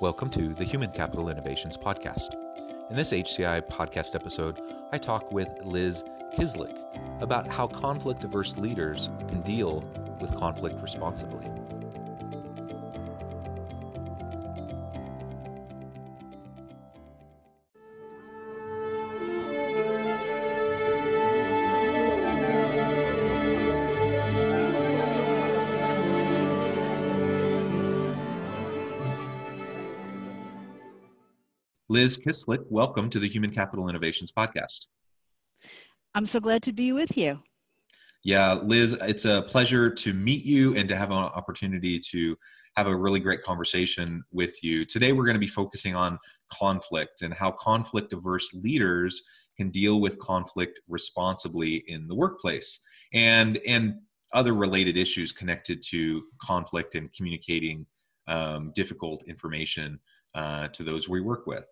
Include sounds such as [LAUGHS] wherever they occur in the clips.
Welcome to the Human Capital Innovations Podcast. In this HCI podcast episode, I talk with Liz Kislik about how conflict averse leaders can deal with conflict responsibly. Liz Kislik, welcome to the Human Capital Innovations Podcast. I'm so glad to be with you. Yeah, Liz, it's a pleasure to meet you and to have an opportunity to have a really great conversation with you. Today, we're going to be focusing on conflict and how conflict averse leaders can deal with conflict responsibly in the workplace and, and other related issues connected to conflict and communicating um, difficult information uh, to those we work with.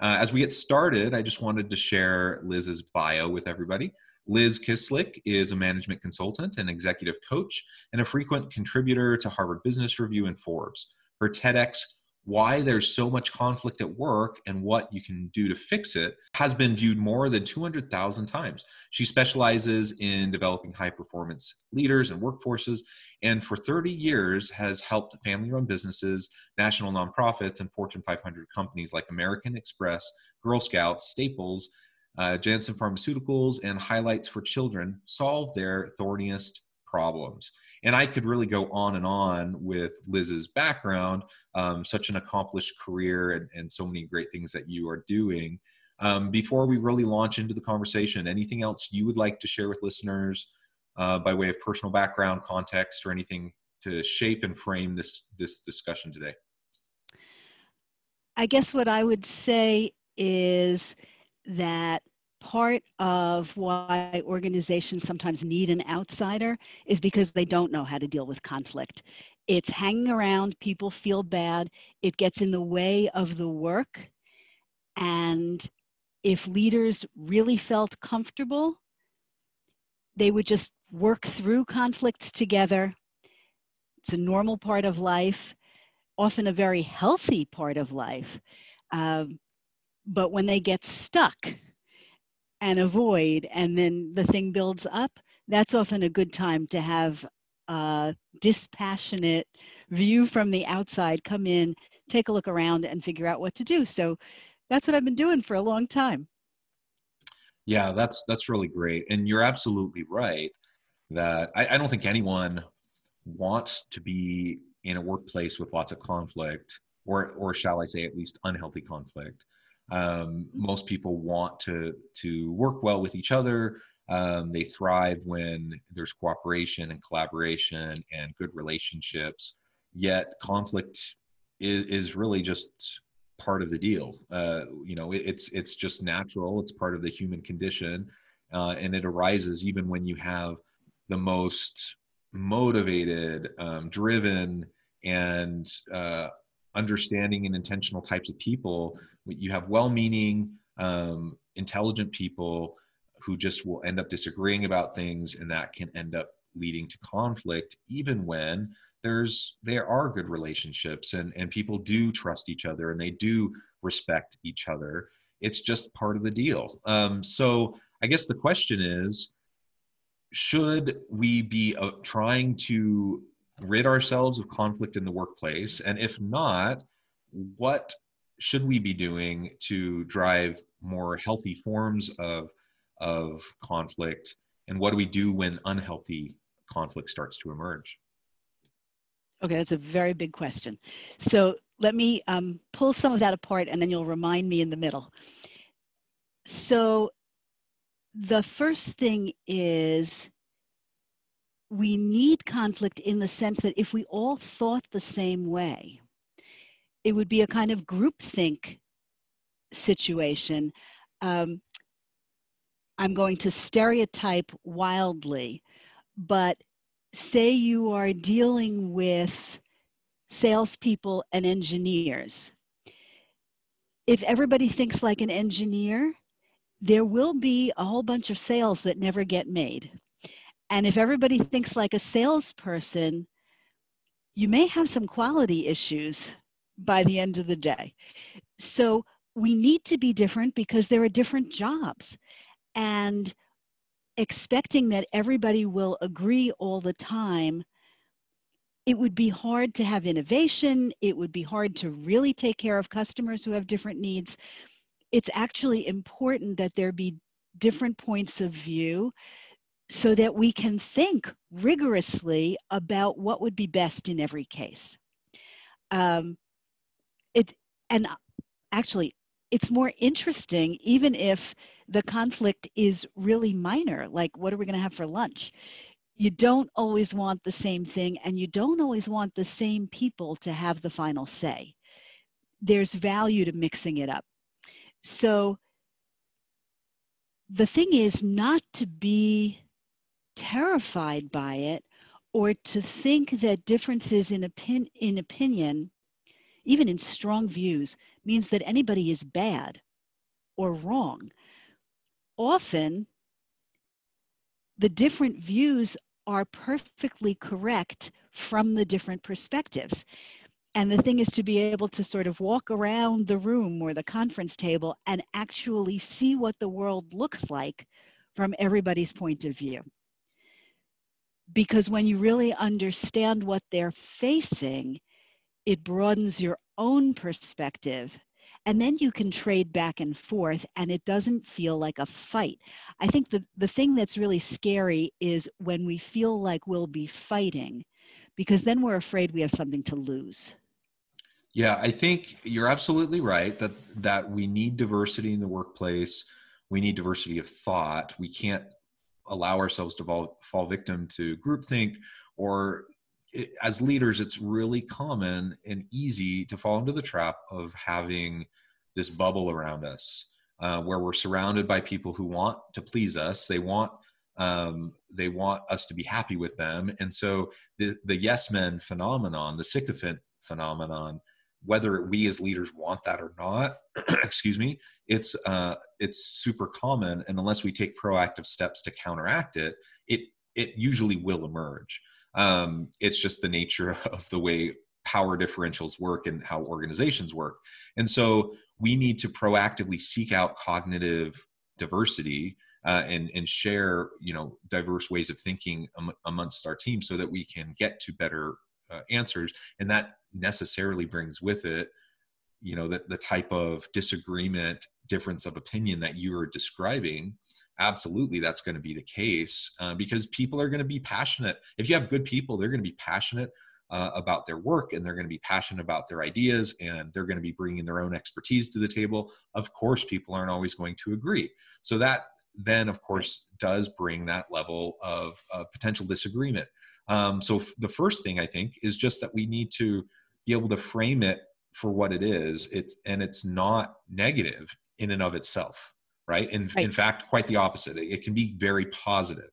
Uh, as we get started, I just wanted to share Liz's bio with everybody. Liz Kislik is a management consultant and executive coach and a frequent contributor to Harvard Business Review and Forbes. Her TEDx why there's so much conflict at work and what you can do to fix it has been viewed more than 200,000 times. She specializes in developing high performance leaders and workforces, and for 30 years has helped family run businesses, national nonprofits, and Fortune 500 companies like American Express, Girl Scouts, Staples, uh, Janssen Pharmaceuticals, and Highlights for Children solve their thorniest problems. And I could really go on and on with Liz's background, um, such an accomplished career, and, and, so many great things that you are doing. Um, before we really launch into the conversation, anything else you would like to share with listeners uh, by way of personal background, context, or anything to shape and frame this this discussion today? I guess what I would say is that part of why organizations sometimes need an outsider is because they don't know how to deal with conflict. It's hanging around, people feel bad, it gets in the way of the work. And if leaders really felt comfortable, they would just work through conflicts together. It's a normal part of life, often a very healthy part of life. Um, but when they get stuck, and avoid and then the thing builds up that's often a good time to have a dispassionate view from the outside come in take a look around and figure out what to do. So that's what i've been doing for a long time. Yeah that's that's really great. And you're absolutely right that I, I don't think anyone wants to be in a workplace with lots of conflict or or shall i say at least unhealthy conflict um, most people want to to work well with each other. Um, they thrive when there's cooperation and collaboration and good relationships. Yet conflict is, is really just part of the deal. Uh, you know, it, it's it's just natural. It's part of the human condition, uh, and it arises even when you have the most motivated, um, driven, and uh, understanding and intentional types of people you have well-meaning um, intelligent people who just will end up disagreeing about things and that can end up leading to conflict even when there's there are good relationships and and people do trust each other and they do respect each other it's just part of the deal um, so i guess the question is should we be uh, trying to rid ourselves of conflict in the workplace? And if not, what should we be doing to drive more healthy forms of, of conflict? And what do we do when unhealthy conflict starts to emerge? Okay, that's a very big question. So let me um, pull some of that apart and then you'll remind me in the middle. So the first thing is we need conflict in the sense that if we all thought the same way, it would be a kind of groupthink situation. Um, I'm going to stereotype wildly, but say you are dealing with salespeople and engineers. If everybody thinks like an engineer, there will be a whole bunch of sales that never get made. And if everybody thinks like a salesperson, you may have some quality issues by the end of the day. So we need to be different because there are different jobs. And expecting that everybody will agree all the time, it would be hard to have innovation. It would be hard to really take care of customers who have different needs. It's actually important that there be different points of view so that we can think rigorously about what would be best in every case. Um, it and actually, it's more interesting even if the conflict is really minor. Like, what are we going to have for lunch? You don't always want the same thing, and you don't always want the same people to have the final say. There's value to mixing it up. So, the thing is not to be terrified by it or to think that differences in, opin- in opinion, even in strong views, means that anybody is bad or wrong. Often, the different views are perfectly correct from the different perspectives. And the thing is to be able to sort of walk around the room or the conference table and actually see what the world looks like from everybody's point of view because when you really understand what they're facing, it broadens your own perspective. And then you can trade back and forth, and it doesn't feel like a fight. I think the, the thing that's really scary is when we feel like we'll be fighting, because then we're afraid we have something to lose. Yeah, I think you're absolutely right that that we need diversity in the workplace. We need diversity of thought. We can't allow ourselves to fall, fall victim to groupthink or it, as leaders it's really common and easy to fall into the trap of having this bubble around us uh, where we're surrounded by people who want to please us. They want um, they want us to be happy with them. And so the, the yes men phenomenon the sycophant phenomenon whether we as leaders want that or not [CLEARS THROAT] excuse me it's uh, it's super common. And unless we take proactive steps to counteract it it it usually will emerge um, it's just the nature [LAUGHS] of the way power differentials work and how organizations work. And so we need to proactively seek out cognitive diversity uh, and and share you know diverse ways of thinking am- amongst our team so that we can get to better uh, answers. And that necessarily brings with it you know that the type of disagreement difference of opinion that you are describing absolutely that's going to be the case uh, because people are going to be passionate. If you have good people they're going to be passionate uh, about their work and they're going to be passionate about their ideas and they're going to be bringing their own expertise to the table. Of course people aren't always going to agree. So that then of course does bring that level of uh, potential disagreement. Um, so f- the first thing i think is just that we need to be able to frame it for what it is. It's and it's not negative in and of itself right? In, right. in fact quite the opposite. It, it can be very positive.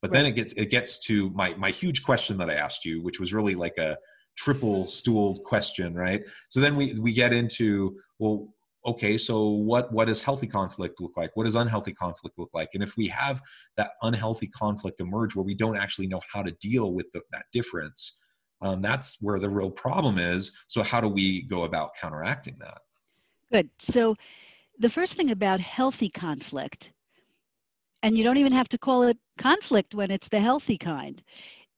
But right. then it gets it gets to my my huge question that i asked you which was really like a triple stooled question right? So then we we get into well okay so what what does healthy conflict look like? What does unhealthy conflict look like? And if we have that unhealthy conflict emerge where we don't actually know how to deal with the, that difference um, that's where the real problem is. So how do we go about counteracting that? Good. So the first thing about healthy conflict and you don't even have to call it conflict when it's the healthy kind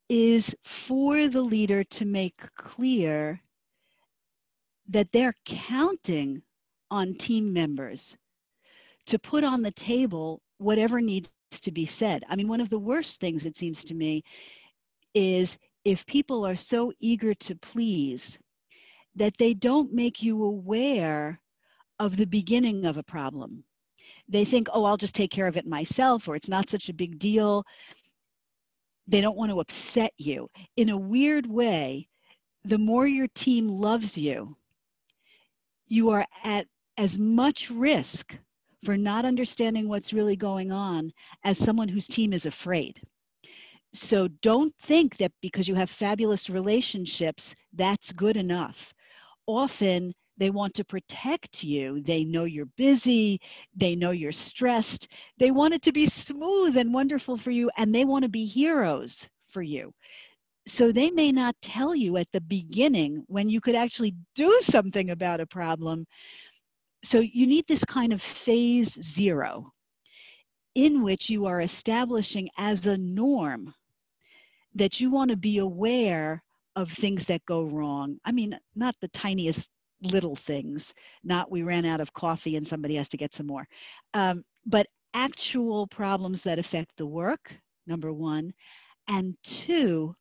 is for the leader to make clear that they're counting on team members to put on the table whatever needs to be said. I mean, one of the worst things, it seems to me, is if people are so eager to please that they don't make you aware of the beginning of a problem. They think, oh, I'll just take care of it myself, or it's not such a big deal. they don't want to upset you. In a weird way, the more your team loves you, you are at as much risk for not understanding what's really going on as someone whose team is afraid. So don't think that because you have fabulous relationships, that's good enough. Often they want to protect you. They know you're busy. They know you're stressed. They want it to be smooth and wonderful for you, and they want to be heroes for you. So they may not tell you at the beginning when you could actually do something about a problem. So you need this kind of phase zero in which you are establishing as a norm that you want to be aware of things that go wrong. I mean, not the tiniest little things, not we ran out of coffee and somebody has to get some more, um, but actual problems that affect the work, number one, and two,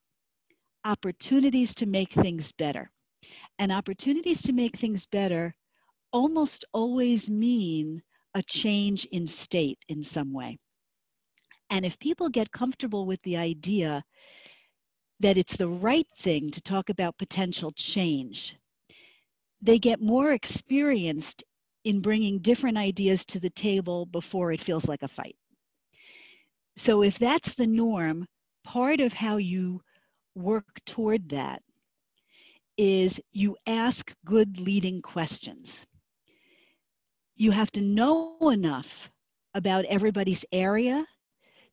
opportunities to make things better. And opportunities to make things better almost always mean a change in state in some way. And if people get comfortable with the idea that it's the right thing to talk about potential change, they get more experienced in bringing different ideas to the table before it feels like a fight. So, if that's the norm, part of how you work toward that is you ask good leading questions. You have to know enough about everybody's area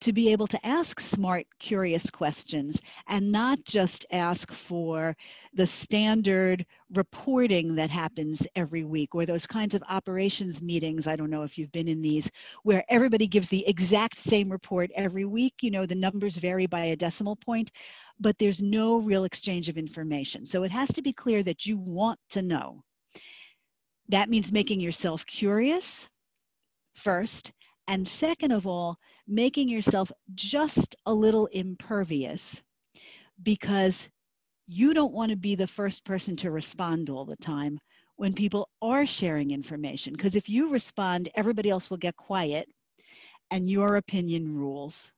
to be able to ask smart, curious questions and not just ask for the standard reporting that happens every week or those kinds of operations meetings. I don't know if you've been in these where everybody gives the exact same report every week. You know, the numbers vary by a decimal point, but there's no real exchange of information. So it has to be clear that you want to know. That means making yourself curious first. And second of all, making yourself just a little impervious because you don't want to be the first person to respond all the time when people are sharing information. Because if you respond, everybody else will get quiet and your opinion rules.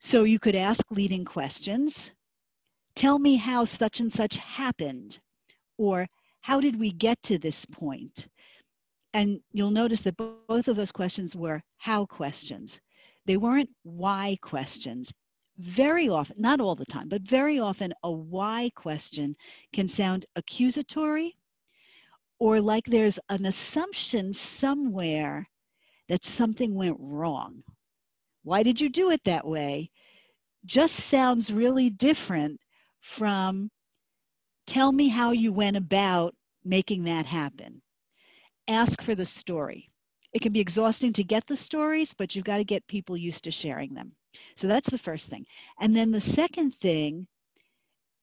So you could ask leading questions. Tell me how such and such happened, or how did we get to this point? And you'll notice that both of those questions were how questions. They weren't why questions. Very often, not all the time, but very often, a why question can sound accusatory or like there's an assumption somewhere that something went wrong. Why did you do it that way? Just sounds really different from tell me how you went about making that happen. Ask for the story it can be exhausting to get the stories, but you've got to get people used to sharing them. So that's the first thing. And then the second thing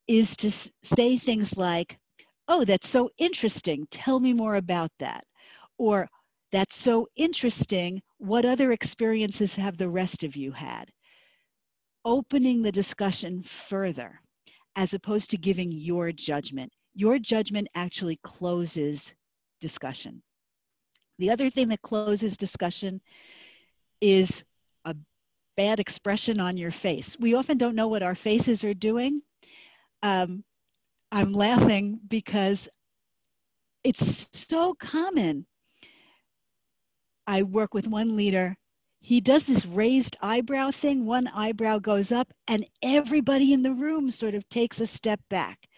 is to say things like, oh, that's so interesting. Tell me more about that. Or, that's so interesting. What other experiences have the rest of you had? Opening the discussion further as opposed to giving your judgment. Your judgment actually closes discussion. The other thing that closes discussion is a bad expression on your face. We often don't know what our faces are doing. Um, I'm laughing because it's so common. I work with one leader. He does this raised eyebrow thing. One eyebrow goes up, and everybody in the room sort of takes a step back.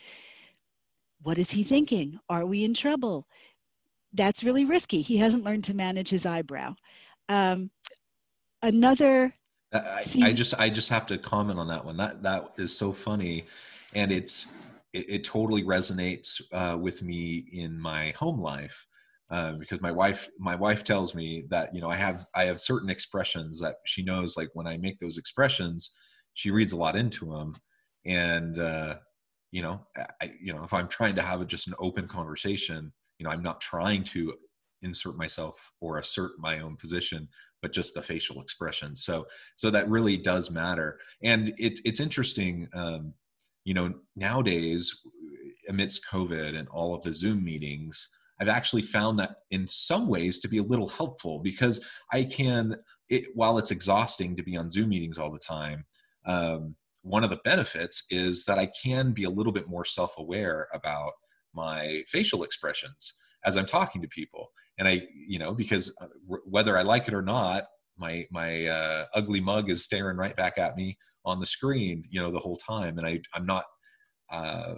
What is he thinking? Are we in trouble? That's really risky. He hasn't learned to manage his eyebrow. Um, another. I, I, just I just have to comment on that one. That that is so funny, and it's it, it totally resonates uh, with me in my home life. Uh, because my wife my wife tells me that you know I have I have certain expressions that she knows like when I make those expressions she reads a lot into them and uh, you know I, you know if I'm trying to have a, just an open conversation you know i'm not trying to insert myself or assert my own position but just the facial expression. So so that really does matter. And it, it's interesting um, you know nowadays amidst covid and all of the zoom meetings i've actually found that in some ways to be a little helpful because i can it while it's exhausting to be on zoom meetings all the time um, one of the benefits is that I can be a little bit more self aware about my facial expressions as I'm talking to people. And I, you know, because uh, whether I like it or not, my my uh, ugly mug is staring right back at me on the screen, you know, the whole time, and I I'm not. Uh,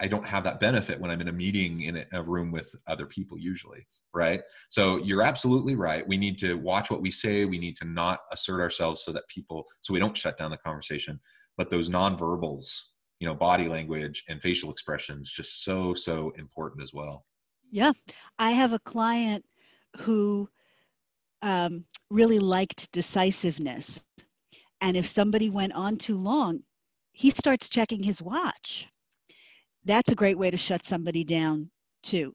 I don't have that benefit when I'm in a meeting in a room with other people usually, right? So you're absolutely right. We need to watch what we say. We need to not assert ourselves so that people, so we don't shut down the conversation. But those nonverbals, you know, body language and facial expressions, just so so important as well. Yeah, I have a client who um, really liked decisiveness. And if somebody went on too long, he starts checking his watch. That's a great way to shut somebody down, too.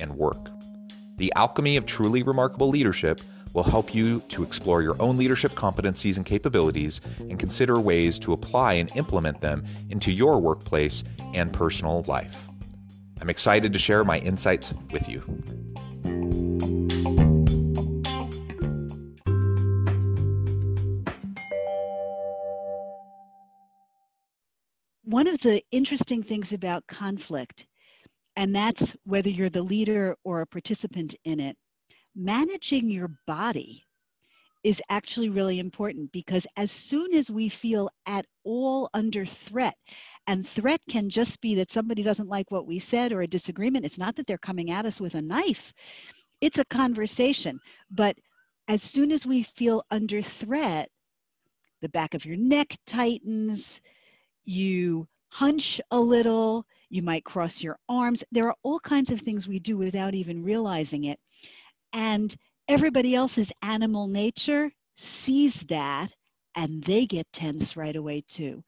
and work. The alchemy of truly remarkable leadership will help you to explore your own leadership competencies and capabilities and consider ways to apply and implement them into your workplace and personal life. I'm excited to share my insights with you. One of the interesting things about conflict, and that's whether you're the leader or a participant in it, managing your body is actually really important because as soon as we feel at all under threat, and threat can just be that somebody doesn't like what we said or a disagreement, it's not that they're coming at us with a knife, it's a conversation. But as soon as we feel under threat, the back of your neck tightens, you hunch a little, you might cross your arms. There are all kinds of things we do without even realizing it. And everybody else's animal nature sees that and they get tense right away too.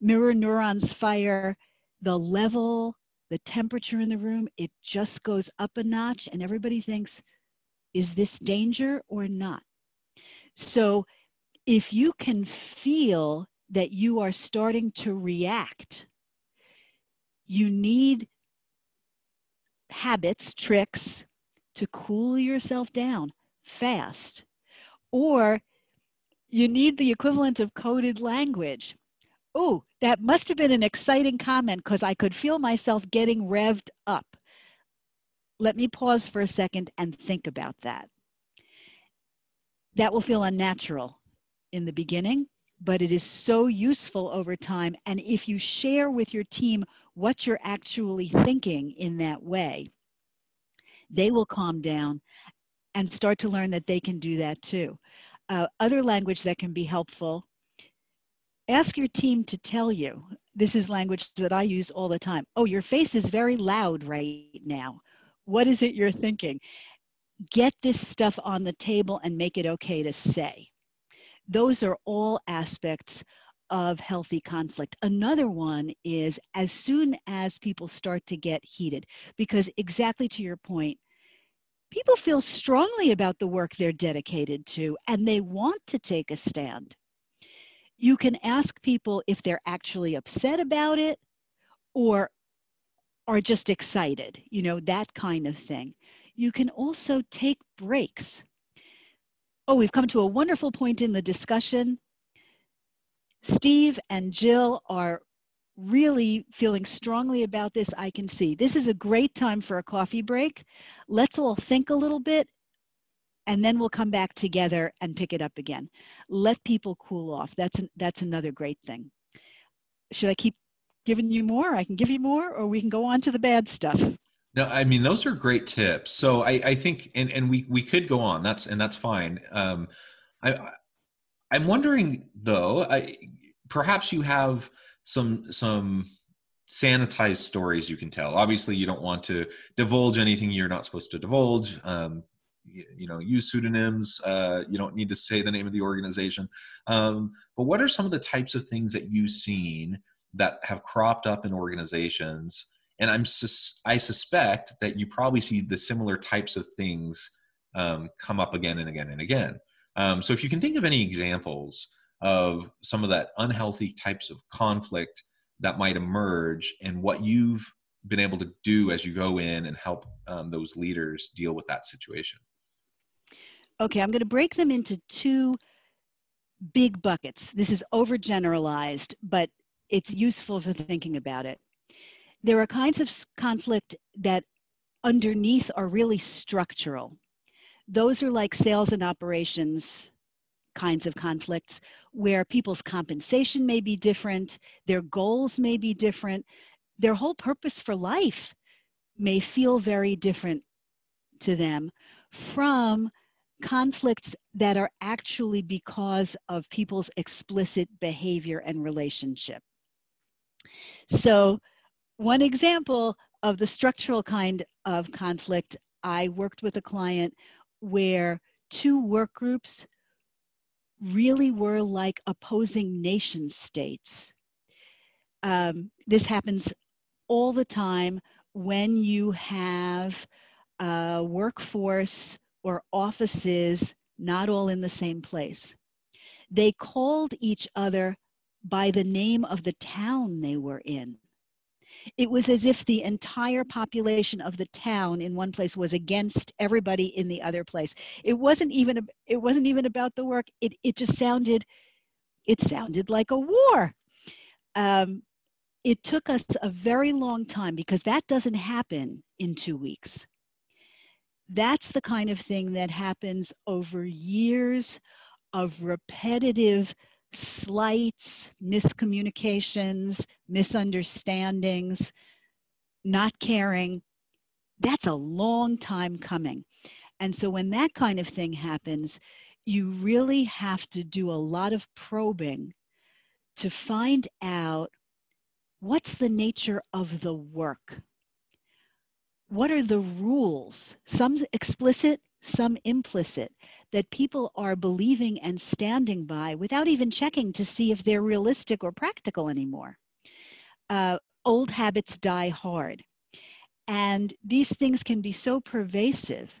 Mirror neurons fire, the level, the temperature in the room, it just goes up a notch and everybody thinks, is this danger or not? So if you can feel that you are starting to react, you need habits, tricks, to cool yourself down fast. Or you need the equivalent of coded language. Oh, that must have been an exciting comment because I could feel myself getting revved up. Let me pause for a second and think about that. That will feel unnatural in the beginning, but it is so useful over time. And if you share with your team what you're actually thinking in that way, they will calm down and start to learn that they can do that too. Uh, other language that can be helpful ask your team to tell you this is language that I use all the time. Oh, your face is very loud right now. What is it you're thinking? Get this stuff on the table and make it okay to say. Those are all aspects of healthy conflict. Another one is as soon as people start to get heated, because exactly to your point, people feel strongly about the work they're dedicated to and they want to take a stand. You can ask people if they're actually upset about it or are just excited, you know, that kind of thing. You can also take breaks. Oh, we've come to a wonderful point in the discussion Steve and Jill are really feeling strongly about this, I can see. This is a great time for a coffee break. Let's all think a little bit and then we'll come back together and pick it up again. Let people cool off. That's an, that's another great thing. Should I keep giving you more? I can give you more or we can go on to the bad stuff. No, I mean those are great tips. So I, I think, and, and we we could go on. That's and that's fine. Um, I I'm wondering though, I, perhaps you have some some sanitized stories you can tell. Obviously, you don't want to divulge anything you're not supposed to divulge. Um, you, know, use pseudonyms. Uh, you don't need to say the name of the organization. Um, but what are some of the types of things that you've seen that have cropped up in organizations? And I'm sus- I suspect that you probably see the similar types of things um, come up again and again and again. Um, so if you can think of any examples of some of that unhealthy types of conflict that might emerge and what you've been able to do as you go in and help um, those leaders deal with that situation. Okay, I'm going to break them into two big buckets. This is overgeneralized, but it's useful for thinking about it. There are kinds of conflict that underneath are really structural those are like sales and operations kinds of conflicts where people's compensation may be different, their goals may be different, their whole purpose for life may feel very different to them from conflicts that are actually because of people's explicit behavior and relationship. So, one example of the structural kind of conflict, I worked with a client where two work groups really were like opposing nation states. Um, this happens all the time when you have a workforce or offices not all in the same place. They called each other by the name of the town they were in. It was as if the entire population of the town in one place was against everybody in the other place. It wasn't even it wasn't even about the work. It it just sounded it sounded like a war. Um, it took us a very long time because that doesn't happen in two weeks. That's the kind of thing that happens over years of repetitive slights, miscommunications, misunderstandings, not caring, that's a long time coming. And so when that kind of thing happens, you really have to do a lot of probing to find out what's the nature of the work. What are the rules? Some explicit, some implicit that people are believing and standing by without even checking to see if they're realistic or practical anymore. Uh, old habits die hard. And these things can be so pervasive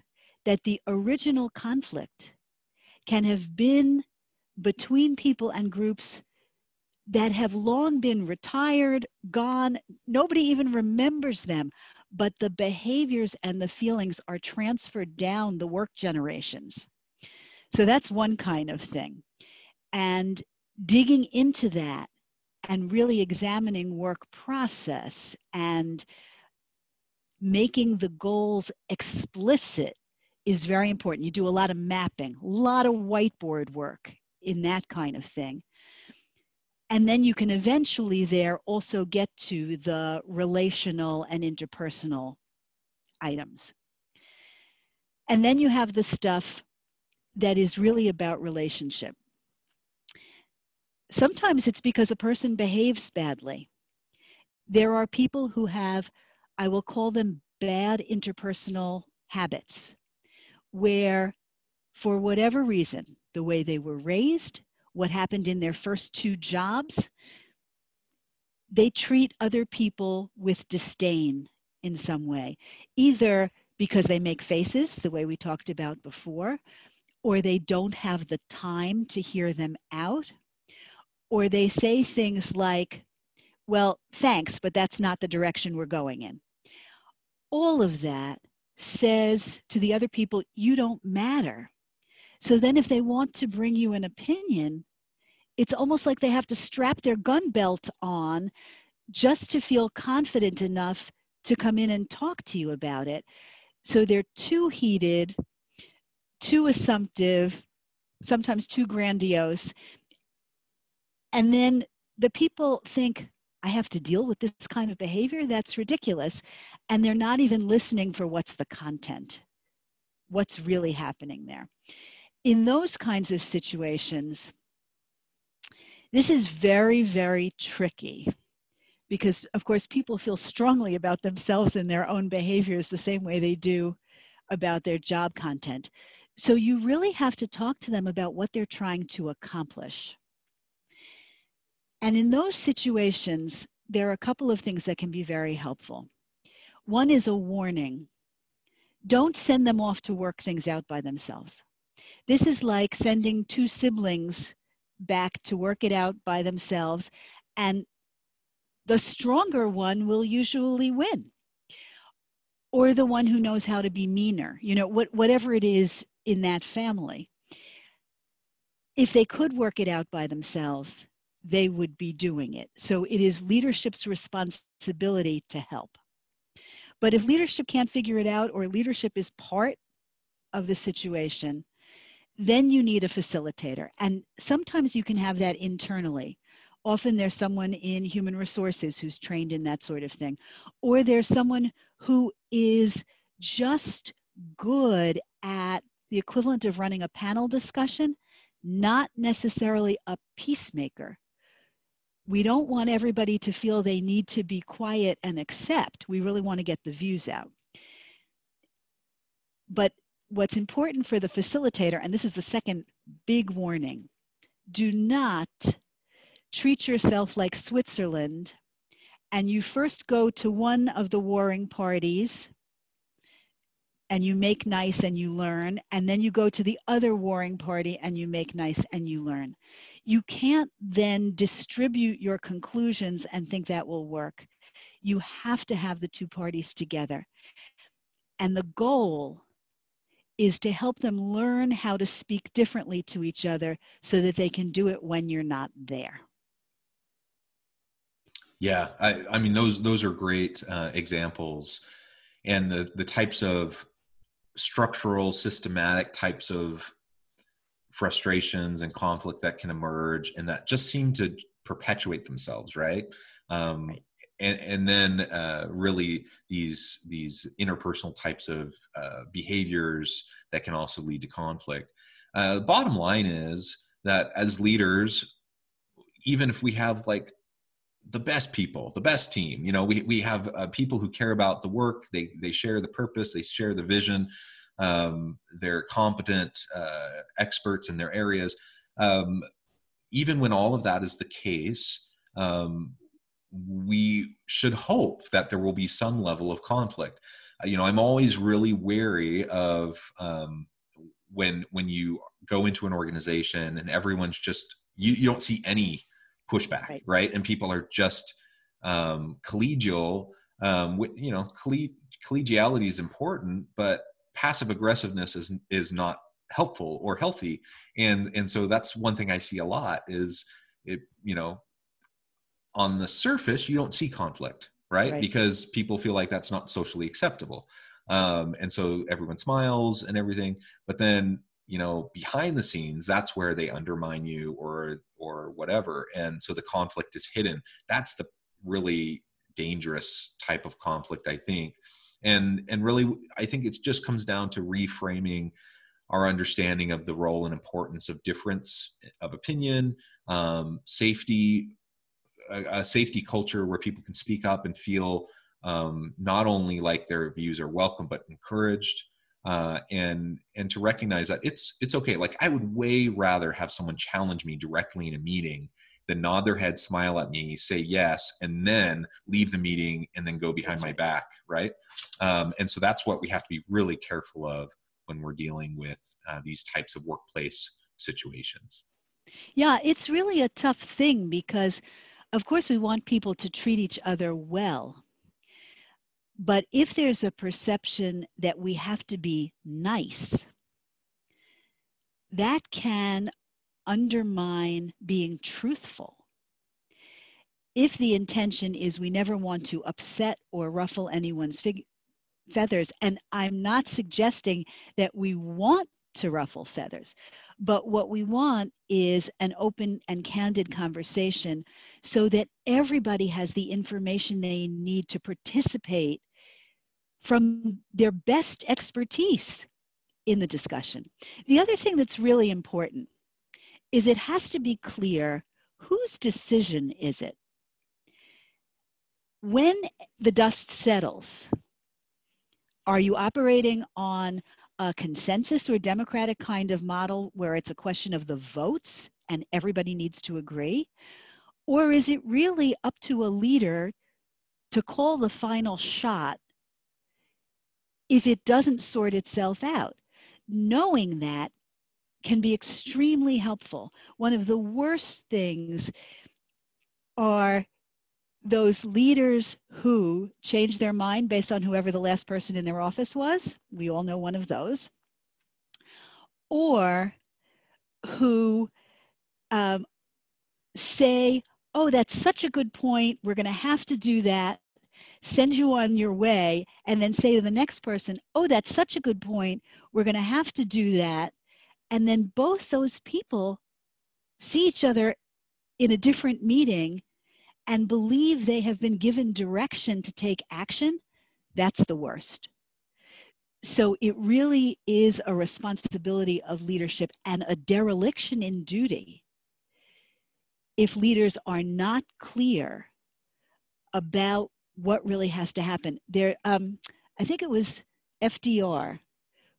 that the original conflict can have been between people and groups that have long been retired, gone, nobody even remembers them, but the behaviors and the feelings are transferred down the work generations. So that's one kind of thing. And digging into that and really examining work process and making the goals explicit is very important. You do a lot of mapping, a lot of whiteboard work in that kind of thing. And then you can eventually there also get to the relational and interpersonal items. And then you have the stuff that is really about relationship. Sometimes it's because a person behaves badly. There are people who have, I will call them bad interpersonal habits, where for whatever reason, the way they were raised, what happened in their first two jobs, they treat other people with disdain in some way, either because they make faces, the way we talked about before, or they don't have the time to hear them out, or they say things like, well, thanks, but that's not the direction we're going in. All of that says to the other people, you don't matter. So then, if they want to bring you an opinion, it's almost like they have to strap their gun belt on just to feel confident enough to come in and talk to you about it. So they're too heated, too assumptive, sometimes too grandiose. And then the people think, I have to deal with this kind of behavior? That's ridiculous. And they're not even listening for what's the content, what's really happening there. In those kinds of situations, this is very, very tricky because, of course, people feel strongly about themselves and their own behaviors the same way they do about their job content. So you really have to talk to them about what they're trying to accomplish. And in those situations, there are a couple of things that can be very helpful. One is a warning. Don't send them off to work things out by themselves. This is like sending two siblings back to work it out by themselves and the stronger one will usually win. Or the one who knows how to be meaner you know what, whatever it is in that family. If they could work it out by themselves they would be doing it. So it is leadership's responsibility to help. But if leadership can't figure it out or leadership is part of the situation then you need a facilitator. And sometimes you can have that internally. Often there's someone in human resources who's trained in that sort of thing. Or there's someone who is just good at the equivalent of running a panel discussion, not necessarily a peacemaker. We don't want everybody to feel they need to be quiet and accept. We really want to get the views out. But what's important for the facilitator, and this is the second big warning, do not treat yourself like Switzerland and you first go to one of the warring parties and you make nice and you learn, and then you go to the other warring party and you make nice and you learn. You can't then distribute your conclusions and think that will work. You have to have the two parties together. And the goal is to help them learn how to speak differently to each other so that they can do it when you're not there. Yeah, I, I mean those those are great uh, examples, and the the types of structural, systematic types of frustrations and conflict that can emerge, and that just seem to perpetuate themselves, right? Um, right and, and then uh, really these these interpersonal types of uh, behaviors that can also lead to conflict. Uh, the bottom line is that as leaders, even if we have like the best people, the best team, you know, we we have uh, people who care about the work, they they share the purpose, they share the vision, um, they're competent uh, experts in their areas. Um, even when all of that is the case, um, we should hope that there will be some level of conflict. Uh, you know, I'm always really wary of um, when when you go into an organization and everyone's just you, you don't see any pushback, right? right? And people are just um, collegial. Um, you know, collegiality is important, but passive aggressiveness is is not helpful or healthy. And and so that's one thing I see a lot is it you know on the surface you don't see conflict right, right. because people feel like that's not socially acceptable. Um, and so everyone smiles and everything but then you know behind the scenes that's where they undermine you or or whatever. And so the conflict is hidden. That's the really dangerous type of conflict i think. And and really i think it just comes down to reframing our understanding of the role and importance of difference of opinion um, safety a, a, safety culture where people can speak up and feel um, not only like their views are welcome but encouraged uh, and and to recognize that it's it's okay. Like i would way rather have someone challenge me directly in a meeting than nod their head smile at me say yes and then leave the meeting and then go behind my back right? Um, and so that's what we have to be really careful of when we're dealing with uh, these types of workplace situations. Yeah it's really a tough thing because of course, we want people to treat each other well. But if there's a perception that we have to be nice, that can undermine being truthful. if the intention is we never want to upset or ruffle anyone's fig- feathers, and I'm not suggesting that we want to ruffle feathers, but what we want is an open and candid conversation so that everybody has the information they need to participate from their best expertise in the discussion. The other thing that's really important is it has to be clear whose decision is it? When the dust settles, are you operating on a consensus or democratic kind of model where it's a question of the votes and everybody needs to agree? Or is it really up to a leader to call the final shot if it doesn't sort itself out? Knowing that can be extremely helpful. One of the worst things are those leaders who change their mind based on whoever the last person in their office was. We all know one of those. Or who um, say, oh, that's such a good point. We're going to have to do that. Send you on your way. And then say to the next person, oh, that's such a good point. We're going to have to do that and then both those people see each other in a different meeting and believe they have been given direction to take action, that's the worst. So it really is a responsibility of leadership and a dereliction in duty if leaders are not clear about what really has to happen. There, um, I think it was FDR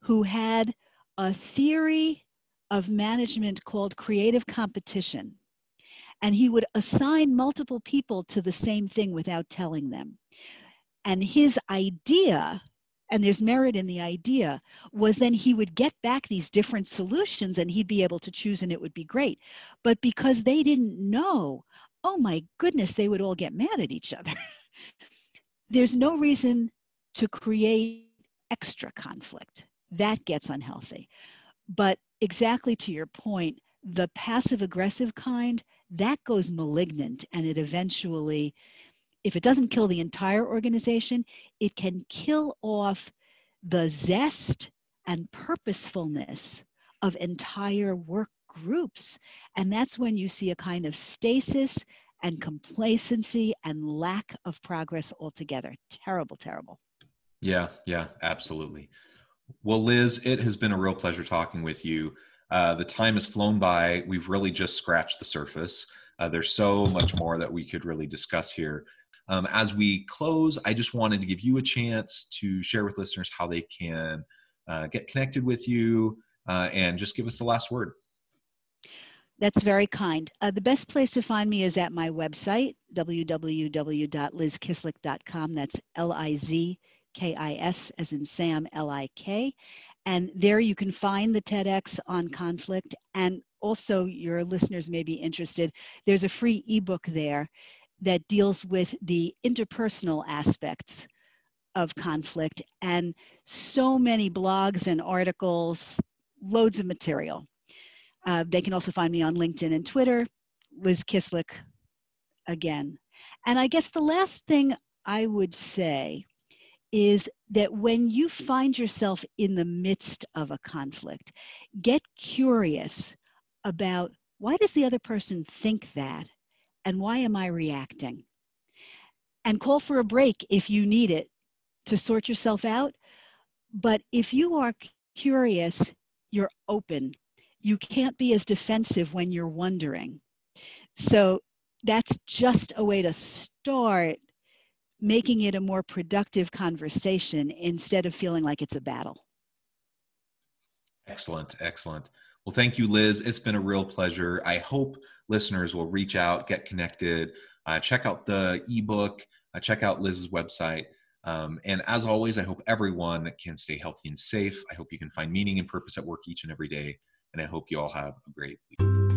who had a theory of management called creative competition. And he would assign multiple people to the same thing without telling them. And his idea, and there's merit in the idea, was then he would get back these different solutions and he'd be able to choose and it would be great. But because they didn't know, oh my goodness, they would all get mad at each other. [LAUGHS] there's no reason to create extra conflict that gets unhealthy. But exactly to your point, the passive aggressive kind, that goes malignant and it eventually, if it doesn't kill the entire organization, it can kill off the zest and purposefulness of entire work groups. And that's when you see a kind of stasis and complacency and lack of progress altogether. Terrible, terrible. Yeah, yeah, absolutely. Well, Liz, it has been a real pleasure talking with you. Uh, the time has flown by. We've really just scratched the surface. Uh, there's so much more that we could really discuss here. Um, as we close, I just wanted to give you a chance to share with listeners how they can uh, get connected with you uh, and just give us the last word. That's very kind. Uh, the best place to find me is at my website, www.lizkislik.com. That's L I Z K-I-S as in Sam, L-I-K. And there you can find the TEDx on conflict. And also your listeners may be interested. There's a free ebook there that deals with the interpersonal aspects of conflict and so many blogs and articles, loads of material. Uh, they can also find me on LinkedIn and Twitter, Liz Kislik again. And I guess the last thing I would say is that when you find yourself in the midst of a conflict, get curious about why does the other person think that and why am I reacting? And call for a break if you need it to sort yourself out. But if you are curious, you're open. You can't be as defensive when you're wondering. So that's just a way to start making it a more productive conversation instead of feeling like it's a battle. Excellent, excellent. Well, thank you, Liz. It's been a real pleasure. I hope listeners will reach out, get connected, uh, check out the ebook, uh, check out Liz's website. Um, and as always, I hope everyone can stay healthy and safe. I hope you can find meaning and purpose at work each and every day. And I hope you all have a great week.